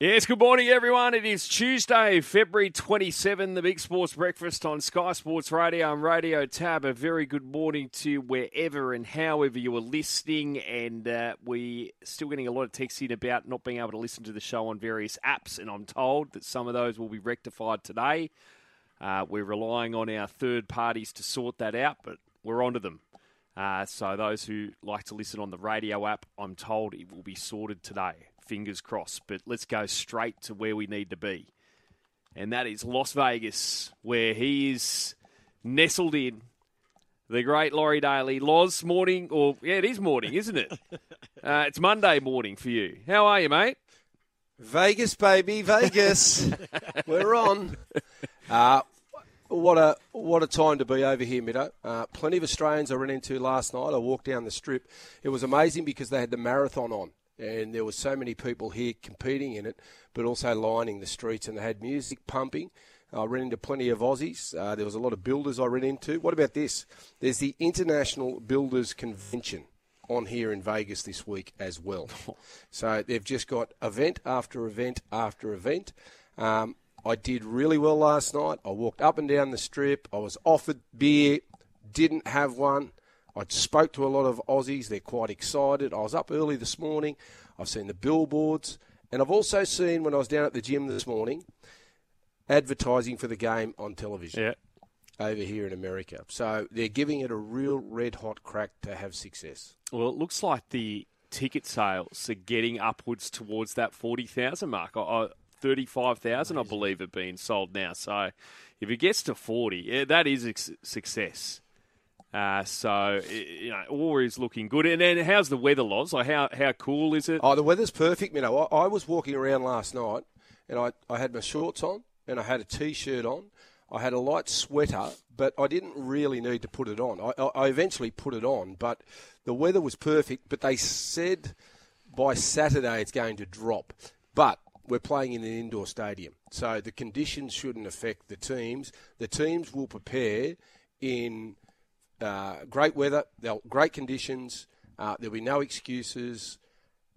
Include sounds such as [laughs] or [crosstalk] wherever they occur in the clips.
Yes, good morning, everyone. It is Tuesday, February 27, the Big Sports Breakfast on Sky Sports Radio and Radio Tab. A very good morning to wherever and however you are listening. And uh, we still getting a lot of texts in about not being able to listen to the show on various apps. And I'm told that some of those will be rectified today. Uh, we're relying on our third parties to sort that out, but we're onto them. Uh, so those who like to listen on the radio app, I'm told it will be sorted today fingers crossed. But let's go straight to where we need to be. And that is Las Vegas, where he is nestled in. The great Laurie Daley. Loz, morning, or yeah, it is morning, isn't it? [laughs] Uh, it's Monday morning for you. How are you, mate? Vegas, baby, Vegas. [laughs] We're on. Uh, what a what a time to be over here, Mido. Uh, plenty of Australians I ran into last night. I walked down the strip. It was amazing because they had the marathon on and there were so many people here competing in it, but also lining the streets, and they had music pumping. I ran into plenty of Aussies. Uh, there was a lot of builders I ran into. What about this? There's the International Builders Convention on here in Vegas this week as well. [laughs] so they've just got event after event after event. Um, I did really well last night. I walked up and down the strip. I was offered beer, didn't have one. I spoke to a lot of Aussies. They're quite excited. I was up early this morning. I've seen the billboards. And I've also seen, when I was down at the gym this morning, advertising for the game on television Yeah. over here in America. So they're giving it a real red hot crack to have success. Well, it looks like the ticket sales are getting upwards towards that 40,000 mark. I- I- 35,000, I believe, have been sold now. So if it gets to 40, yeah, that is a success. Uh, so, you know, all is looking good. And then how's the weather, Loz? Like, how, how cool is it? Oh, the weather's perfect, you know. I, I was walking around last night and I, I had my shorts on and I had a t-shirt on. I had a light sweater, but I didn't really need to put it on. I, I eventually put it on, but the weather was perfect. But they said by Saturday it's going to drop. But we're playing in an indoor stadium, so the conditions shouldn't affect the teams. The teams will prepare in uh, great weather, great conditions. Uh, there'll be no excuses.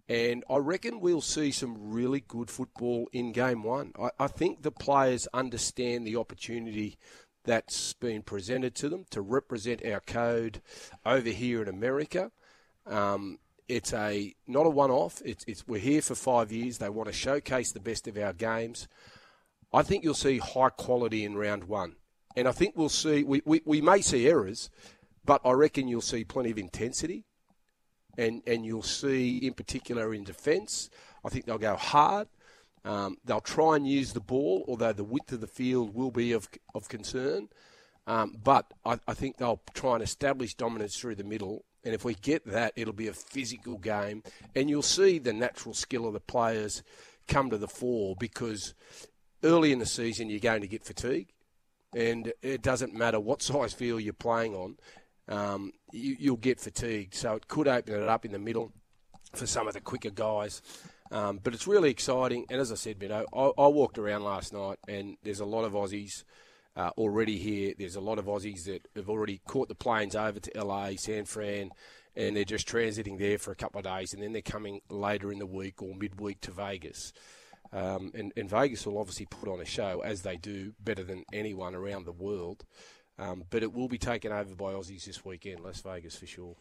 And I reckon we'll see some really good football in game one. I, I think the players understand the opportunity that's been presented to them to represent our code over here in America. Um, it's a not a one-off. It's, it's we're here for five years. They want to showcase the best of our games. I think you'll see high quality in round one, and I think we'll see we, we, we may see errors, but I reckon you'll see plenty of intensity and and you'll see in particular in defence. I think they'll go hard. Um, they'll try and use the ball, although the width of the field will be of of concern. Um, but I, I think they'll try and establish dominance through the middle. And if we get that, it'll be a physical game, and you'll see the natural skill of the players come to the fore because early in the season you're going to get fatigue, and it doesn't matter what size field you're playing on um, you, you'll get fatigued. So it could open it up in the middle for some of the quicker guys. Um, but it's really exciting. And as I said, you know, I, I walked around last night and there's a lot of Aussies uh, already here. There's a lot of Aussies that have already caught the planes over to LA, San Fran, and they're just transiting there for a couple of days. And then they're coming later in the week or midweek to Vegas. Um, and, and Vegas will obviously put on a show, as they do better than anyone around the world. Um, but it will be taken over by Aussies this weekend, Las Vegas for sure.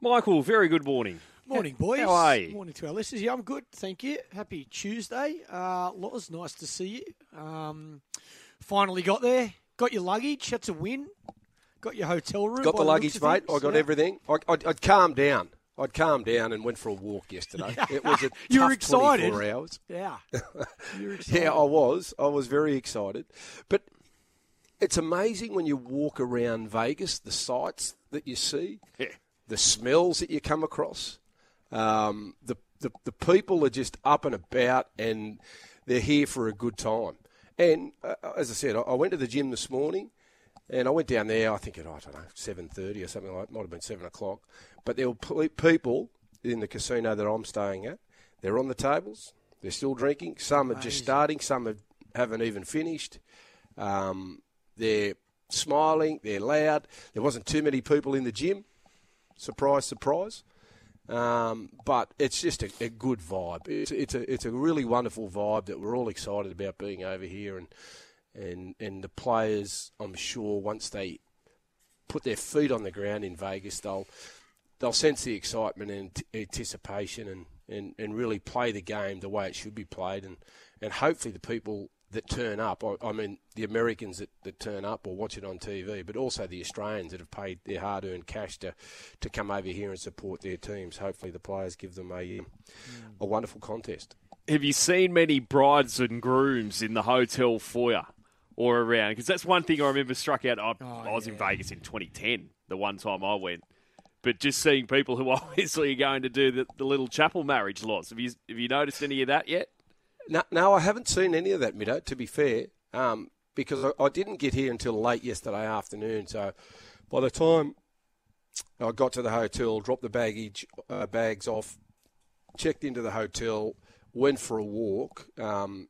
Michael, very good morning. Morning, boys. How are you? Morning to our listeners. Yeah, I'm good. Thank you. Happy Tuesday. Uh, Loz, nice to see you. Um, finally got there. Got your luggage. That's a win. Got your hotel room. Got the luggage, looks mate. I got Yeah. everything. I, I'd, I'd calmed down. I'd calmed down and went for a walk yesterday. [laughs] It was a [laughs] You were excited. 24 hours. Yeah. [laughs] Yeah, I was. I was very excited. But it's amazing when you walk around Vegas, the sights that you see, Yeah. the smells that you come across. Um, the, the the people are just up and about, and they're here for a good time. And uh, as I said, I, I went to the gym this morning, and I went down there. I think at I don't know seven thirty or something like. Might have been seven o'clock. But there were people in the casino that I'm staying at. They're on the tables. They're still drinking. Some are just starting. Some have, haven't even finished. Um, they're smiling. They're loud. There wasn't too many people in the gym. Surprise, surprise. Um, but it's just a, a good vibe. It's, it's a it's a really wonderful vibe that we're all excited about being over here, and and and the players, I'm sure, once they put their feet on the ground in Vegas, they'll they'll sense the excitement and anticipation, and, and, and really play the game the way it should be played, and and hopefully the people that turn up. I, I mean, the Americans that, that turn up or watch it on TV, but also the Australians that have paid their hard earned cash to, to come over here and support their teams. Hopefully, the players give them a, um, a wonderful contest. Have you seen many brides and grooms in the hotel foyer or around? Because that's one thing I remember struck out. I, Oh, I was in. Vegas in 2010, the one time I went. But just seeing people who [laughs] obviously are going to do the, the little chapel marriage laws. Have you have you noticed any of that yet? No, no, I haven't seen any of that, Mido, to be fair, um, because I, I didn't get here until late yesterday afternoon. So by the time I got to the hotel, dropped the baggage uh, bags off, checked into the hotel, went for a walk, um,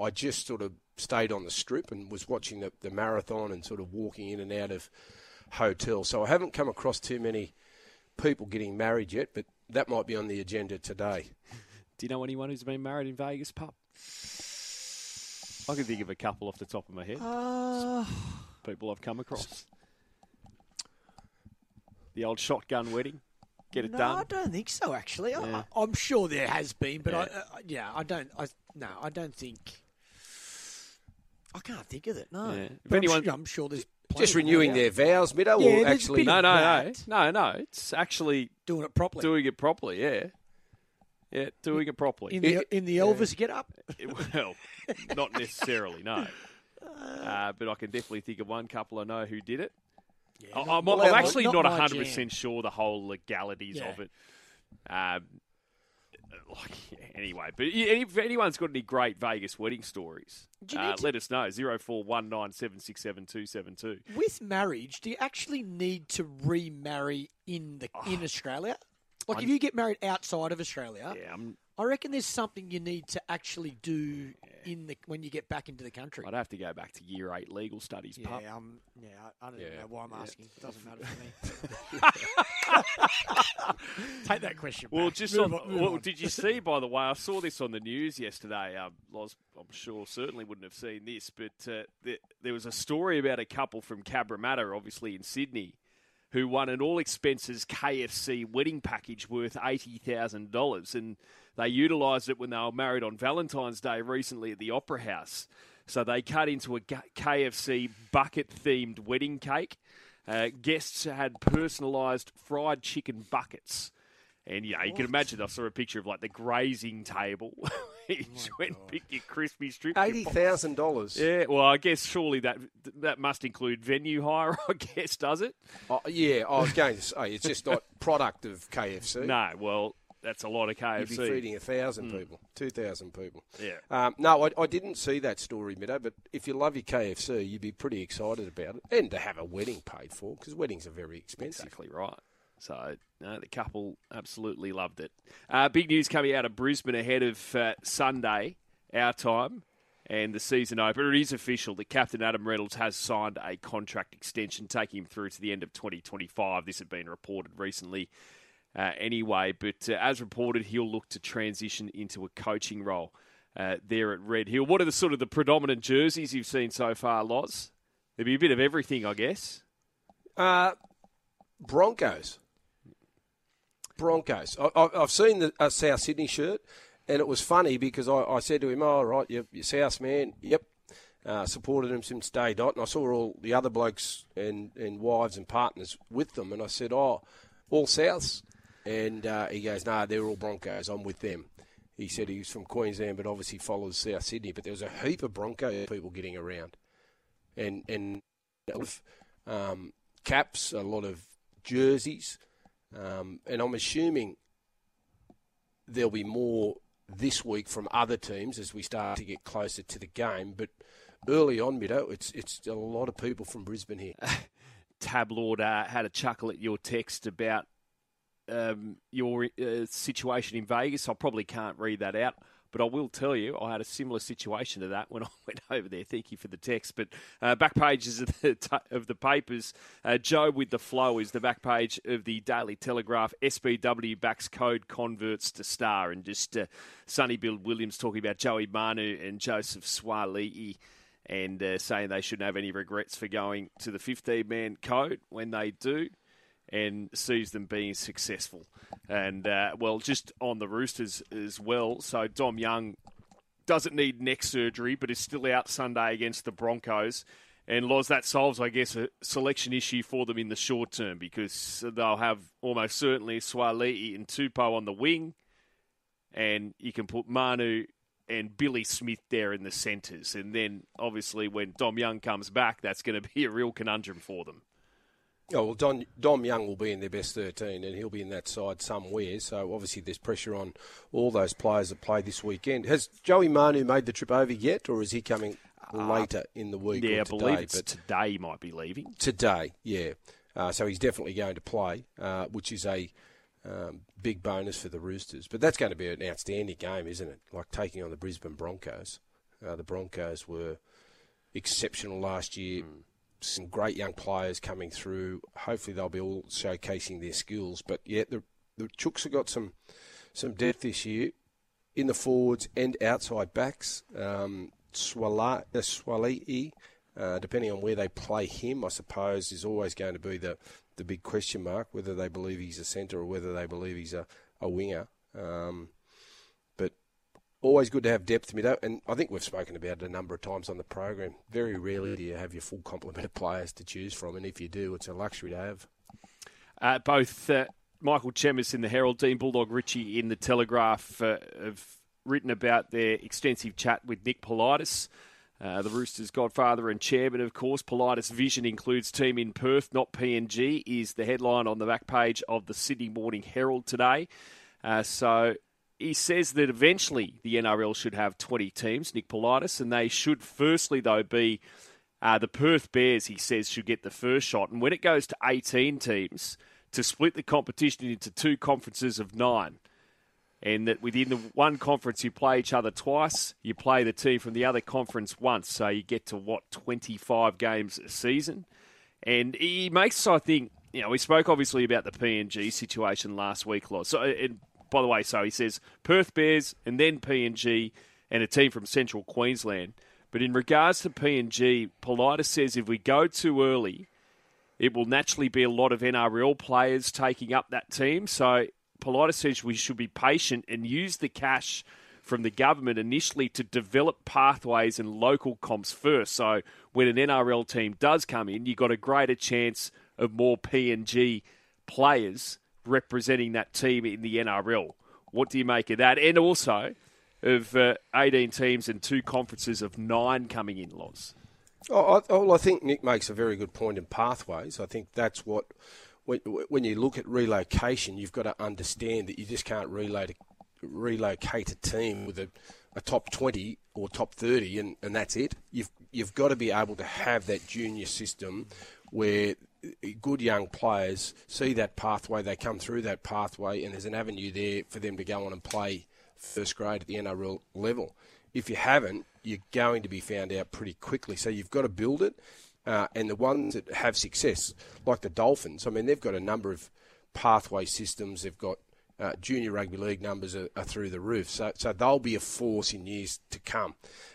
I just sort of stayed on the strip and was watching the, the marathon and sort of walking in and out of hotels. So I haven't come across too many people getting married yet, but that might be on the agenda today. Do you know anyone who's been married in Vegas pub? I can think of a couple off the top of my head. Uh, People I've come across. The old shotgun wedding. Get it no, done. I don't think so. Actually, Yeah. I, I'm sure there has been, but I, Yeah. uh, yeah, I don't. I no, I don't think. I can't think of it. No, Yeah. If But I'm, anyone- sure, I'm sure there's Just renewing out their vows, Mido, Yeah, or there's a actually bit No, of no, no, no, no. It's actually doing it properly doing it properly. Yeah, yeah, doing it properly. in the in the Elvis get up. [laughs] well, not necessarily, no. [laughs] Uh, but I can definitely think of one couple I know who did it. I- I'm, well, I'm not- actually not not my 100 jam. percent sure the whole legalities Yeah. of it. Um, like [laughs] anyway, but if anyone's got any great Vegas wedding stories, uh, to- let us know. Zero four one nine seven six seven two seven two. With marriage, do you actually need to remarry in the in Australia? Like, if you get married outside of Australia, Yeah, I'm, I reckon there's something you need to actually do in the when you get back into the country. I'd have to go back to year eight legal studies. pup. Yeah, um, yeah, I, don't Yeah. know why I'm asking. It doesn't matter to me. [laughs] [laughs] Take that question. Well, back. just Move on, well, on. did you see? By the way, I saw this on the news yesterday. Um, Loz, I'm sure certainly wouldn't have seen this, but uh, there was a story about a couple from Cabramatta, obviously in Sydney, who won an all expenses KFC wedding package worth eighty thousand dollars, and they utilised it when they were married on Valentine's Day recently at the Opera House. So they cut into a KFC bucket themed wedding cake. Uh, guests had personalised fried chicken buckets. And yeah, you can imagine. I saw a picture of like the grazing table. [laughs] you just went and picked your crispy strip. eighty thousand dollars. Yeah, well, I guess surely that that must include venue hire. [laughs] I guess does it? Oh, yeah, I was going to say it's just not [laughs] product of KFC. No. Well, that's a lot of KFC. You'd be feeding a thousand people, two thousand people. Yeah. Um, no, I, I didn't see that story, Mido. But if you love your KFC, you'd be pretty excited about it, and to have a wedding paid for because weddings are very expensive. Exactly right. So no, the couple absolutely loved it. Uh, big news coming out of Brisbane ahead of uh, Sunday, our time, and the season opener. It is official that Captain Adam Reynolds has signed a contract extension, taking him through to the end of 2025. This had been reported recently. Uh, anyway, but uh, as reported, he'll look to transition into a coaching role uh, there at Red Hill. What are the sort of the predominant jerseys you've seen so far, Loz? There'll be a bit of everything, I guess. Uh, Broncos. Broncos. I, I've seen the uh, South Sydney shirt, and it was funny because I, I said to him, "Oh, right, you're, you're South man. Yep." Uh, supported him since day dot, and I saw all the other blokes and, and wives and partners with them, and I said, "Oh, all Souths," and uh, he goes, "Nah, they're all Broncos. I'm with them." He said he was from Queensland, but obviously follows South Sydney. But there was a heap of Bronco people getting around, and and a lot of, um, caps, a lot of jerseys, um, and I'm assuming there'll be more this week from other teams as we start to get closer to the game. But early on, Mido, it's it's a lot of people from Brisbane here. [laughs] Tabloid uh, had a chuckle at your text about um, your uh, situation in Vegas. I probably can't read that out, But I will tell you, I had a similar situation to that when [laughs] I went over there. Thank you for the text. But uh, back pages of the, of the papers, uh, Joe with the flow is the back page of the Daily Telegraph. SBW backs code converts to star. And just uh, Sonny Bill Williams talking about Joey Manu and Joseph Suaalii and uh, saying they shouldn't have any regrets for going to the 15 man code when they do and sees them being successful. And, uh, well, just on the Roosters as well. So Dom Young doesn't need neck surgery, but is still out Sunday against the Broncos. And Loz, that solves, I guess, a selection issue for them in the short term because they'll have almost certainly Suaalii and Tupou on the wing, and you can put Manu and Billy Smith there in the centres. And then, obviously, when Dom Young comes back, that's going [laughs] to be a real conundrum for them. Oh, well, Don, Dom Young will be in their best 13 and he'll be in that side somewhere. So obviously there's pressure on all those players that play this weekend. Has Joey Manu made the trip over yet or is he coming later uh, in the week? Yeah, I believe it's but today he might be leaving. Today, yeah. Uh, so he's definitely going to play, uh, which is a um, big bonus for the Roosters. But that's going to be an outstanding game, isn't it? Like taking on the Brisbane Broncos. Uh, the Broncos were exceptional last year. Mm some great young players coming through. Hopefully, they'll be all showcasing their skills. But yeah, the the Chooks have got some some depth this year in the forwards and outside backs. Um, Suaalii, uh, uh, depending on where they play him, I suppose is always going to be the the big question mark whether they believe he's a centre or whether they believe he's a, a winger. Um, always good to have depth mid, and I think we've spoken about it a number of times on the program. Very rarely do you have your full complement of players to choose from, and if you do, it's a luxury to have. Uh, both uh, Michael Chammas in the Herald, Dean Bulldog Ritchie in the Telegraph uh, have written about their extensive chat with Nick Politis. Uh, the Roosters' godfather and chairman, of course. Politis' vision includes team in Perth, not PNG, is the headline on the back page of the Sydney Morning Herald today. Uh, so he says that eventually the NRL should have 20 teams, Nick Politis, and they should firstly, though, be uh, the Perth Bears, he says, should get the first shot. And when it goes to 18 teams, to split the competition into two conferences of nine. And that within the one conference you play each other twice, you play the team from the other conference once. So you get to what, 25 games a season? And he makes, I think, you know, we spoke obviously about the PNG situation last week, Loz. So, and by the way, so he says Perth Bears and then PNG and a team from Central Queensland. But in regards to PNG, Politis says if we go too early, it will naturally be a lot of NRL players taking up that team. So Politis says we should be patient and use the cash from the government initially to develop pathways and local comps first. So when an NRL team does come in, you've got a greater chance of more PNG players representing that team in the NRL. What do you make of that? And also of uh, 18 teams and two conferences of nine coming in, Loz. Oh, I, well, I think Nick makes a very good point in pathways. I think that's what, when, when you look at relocation, you've got to understand that you just can't relocate, relocate a team with a, a top 20 or top 30 and, and that's it. You've, you've got to be able to have that junior system where good young players see that pathway, they come through that pathway, and there's an avenue there for them to go on and play first grade at the NRL level. If you haven't, you're going to be found out pretty quickly. So you've got to build it. Uh, and the ones that have success, like the Dolphins, I mean, they've got a number of pathway systems. They've got uh, junior rugby league numbers are, are, through the roof. So, so they'll be a force in years to come.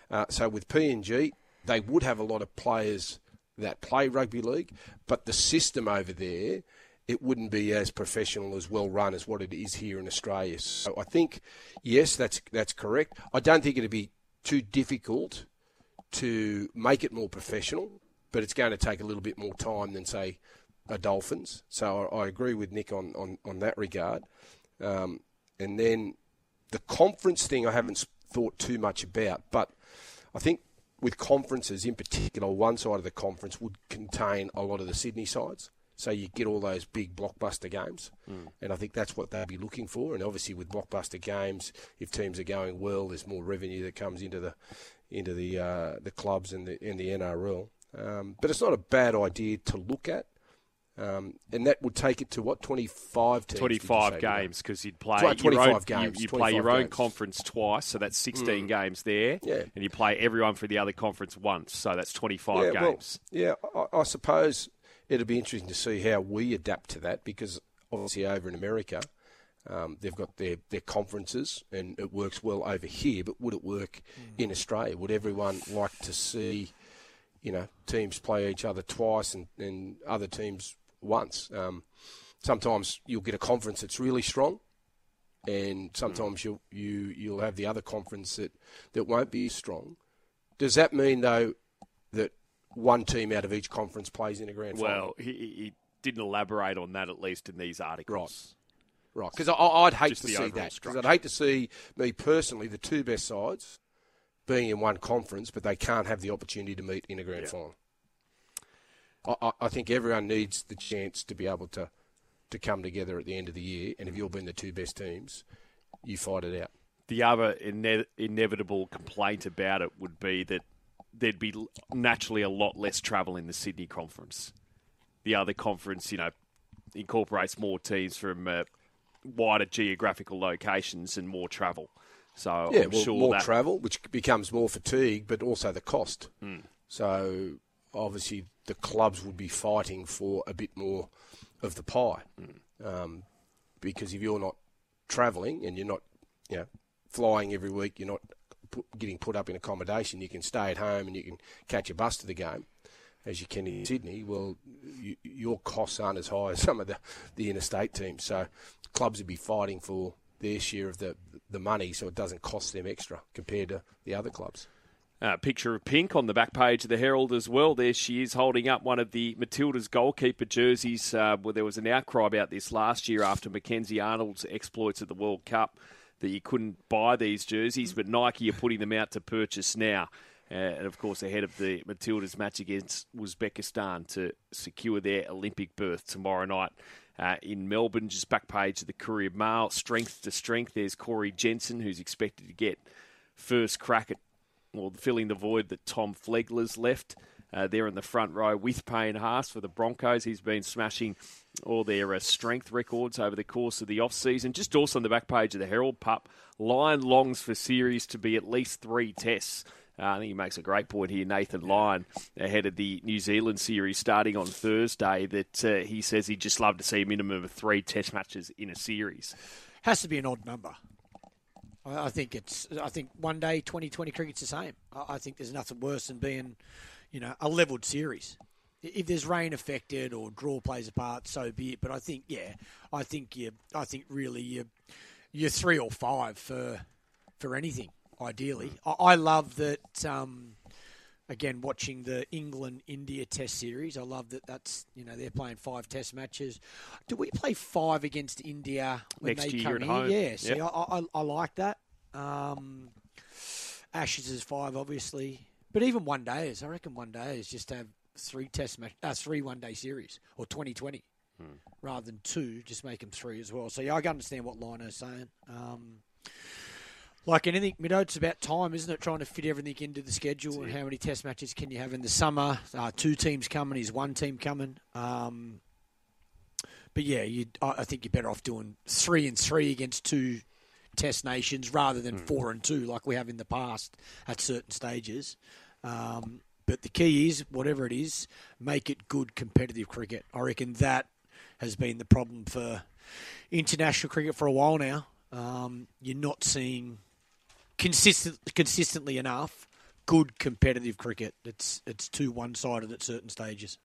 Uh, so with PNG, they would have a lot of players that play rugby league, but the system over there, it wouldn't be as professional as well run as what it is here in Australia. So I think, yes, that's that's correct. I don't think it'd be too difficult to make it more professional, but it's going to take a little bit more time than say a Dolphins. So I, I agree with Nick on on, on that regard. Um, and then the conference thing, I haven't thought too much about, but I think with conferences in particular, one side of the conference would contain a lot of the Sydney sides. So you get all those big blockbuster games, mm. and I think that's what they'd be looking for. And obviously, with blockbuster games, if teams are going well, there's more revenue that comes into the into the uh, the clubs and the in the NRL. Um, but it's not a bad idea to look at. Um, and that would take it to what twenty five teams. 25 games because you'd play Tw- your 25 own, games, You, you play your 25 own games. conference twice, so that's 16 games there. Yeah. And you play everyone for the other conference once, so that's 25 yeah, well, games. yeah, I, I suppose it'll be interesting to see how we adapt to that because obviously over in America, um, they've got their, their conferences and it works well over here. But would it work in Australia? Would everyone like to see, you know, teams play each other twice and, and other teams once? Um, sometimes you'll get a conference that's really strong. And sometimes you'll you you'll have the other conference that, that won't be as strong. Does that mean though that one team out of each conference plays in a grand final? Well, he, he didn't elaborate on that at least in these articles. right. Right, Because I'd hate Just to see that. Because. I'd hate to see me personally the two best sides being in one conference, but they can't have the opportunity to meet in a grand Yeah. final. I, I, think everyone needs the chance to be able to to come together at the end of the year, and if you've been the two best teams, you fight it out. The other ine- inevitable complaint about it would be that there'd be naturally a lot less travel in the Sydney conference. The other conference, you know, incorporates more teams from uh, wider geographical locations and more travel. So Yeah, I'm well, sure more that travel, which becomes more fatigue, but also the cost. Hmm. So obviously the clubs would be fighting for a bit more of the pie, Hmm. um, because if you're not travelling and you're not, you know, flying every week, you're not put, getting put up in accommodation. You can stay at home and you can catch a bus to the game, as you can in Sydney. Well, you, your costs aren't as high as some of the the interstate teams. So clubs would be fighting for their share of the the money, so it doesn't cost them extra compared to the other clubs. Uh, picture of Pink on the back page of the Herald as well. There she is holding up one of the Matilda's goalkeeper jerseys. Uh, where there was an outcry about this last year after Mackenzie Arnold's exploits at the World Cup that you couldn't buy these jerseys, but Nike are putting them out to purchase now. Uh, and of course, ahead of the Matildas match against Uzbekistan to secure their Olympic berth tomorrow night uh, in Melbourne. Just back page of the Courier Mail, strength to strength. There's Corey Jensen, who's expected to get first crack at well, filling the void that Tom Flegler's left uh, there in the front row with Payne Haas for the Broncos. He's been smashing all their uh, strength records over the course of the off-season. Just also on the back page of the Herald Pup, Lyon longs for series to be at least three tests. Uh, I think he makes a great point here, Nathan Lyon, ahead of the New Zealand series starting on Thursday, that uh, he says he'd just love to see a minimum of three test matches in a series. Has to be an odd number. I I think it's. I think one day 2020 cricket's the same. I I think there's nothing worse than being, you know, a levelled series. If there's rain affected or draw plays a part, so be it. But I think, yeah, I think you. I think really you, you're three or five for, for anything. Ideally, I, I love that. Um, again, watching the England India Test series, I love that. That's you know they're playing five Test matches. Do we play five against India when Next they year come here? home. Yeah, see, Yep. I, I, I like that. Um, Ashes is five, obviously, but even one days, I reckon one day is just to have three Test match, uh, three one day series or twenty twenty. Rather than two, just make them three as well. So yeah, I can understand what Lino's saying. Um, like anything, Middo, it's about time, isn't it? Trying to fit everything into the schedule and how many test matches can you have in the summer? Uh, two teams coming, is one team coming? Um, but yeah, you, I think you're better off doing three and three against two test nations rather than four and two like we have in the past at certain stages. Um, but the key is, whatever it is, make it good competitive cricket. I reckon that has been the problem for international cricket for a while now. Um, you're not seeing consistent, consistently enough good competitive cricket. It's it's too one sided at certain stages.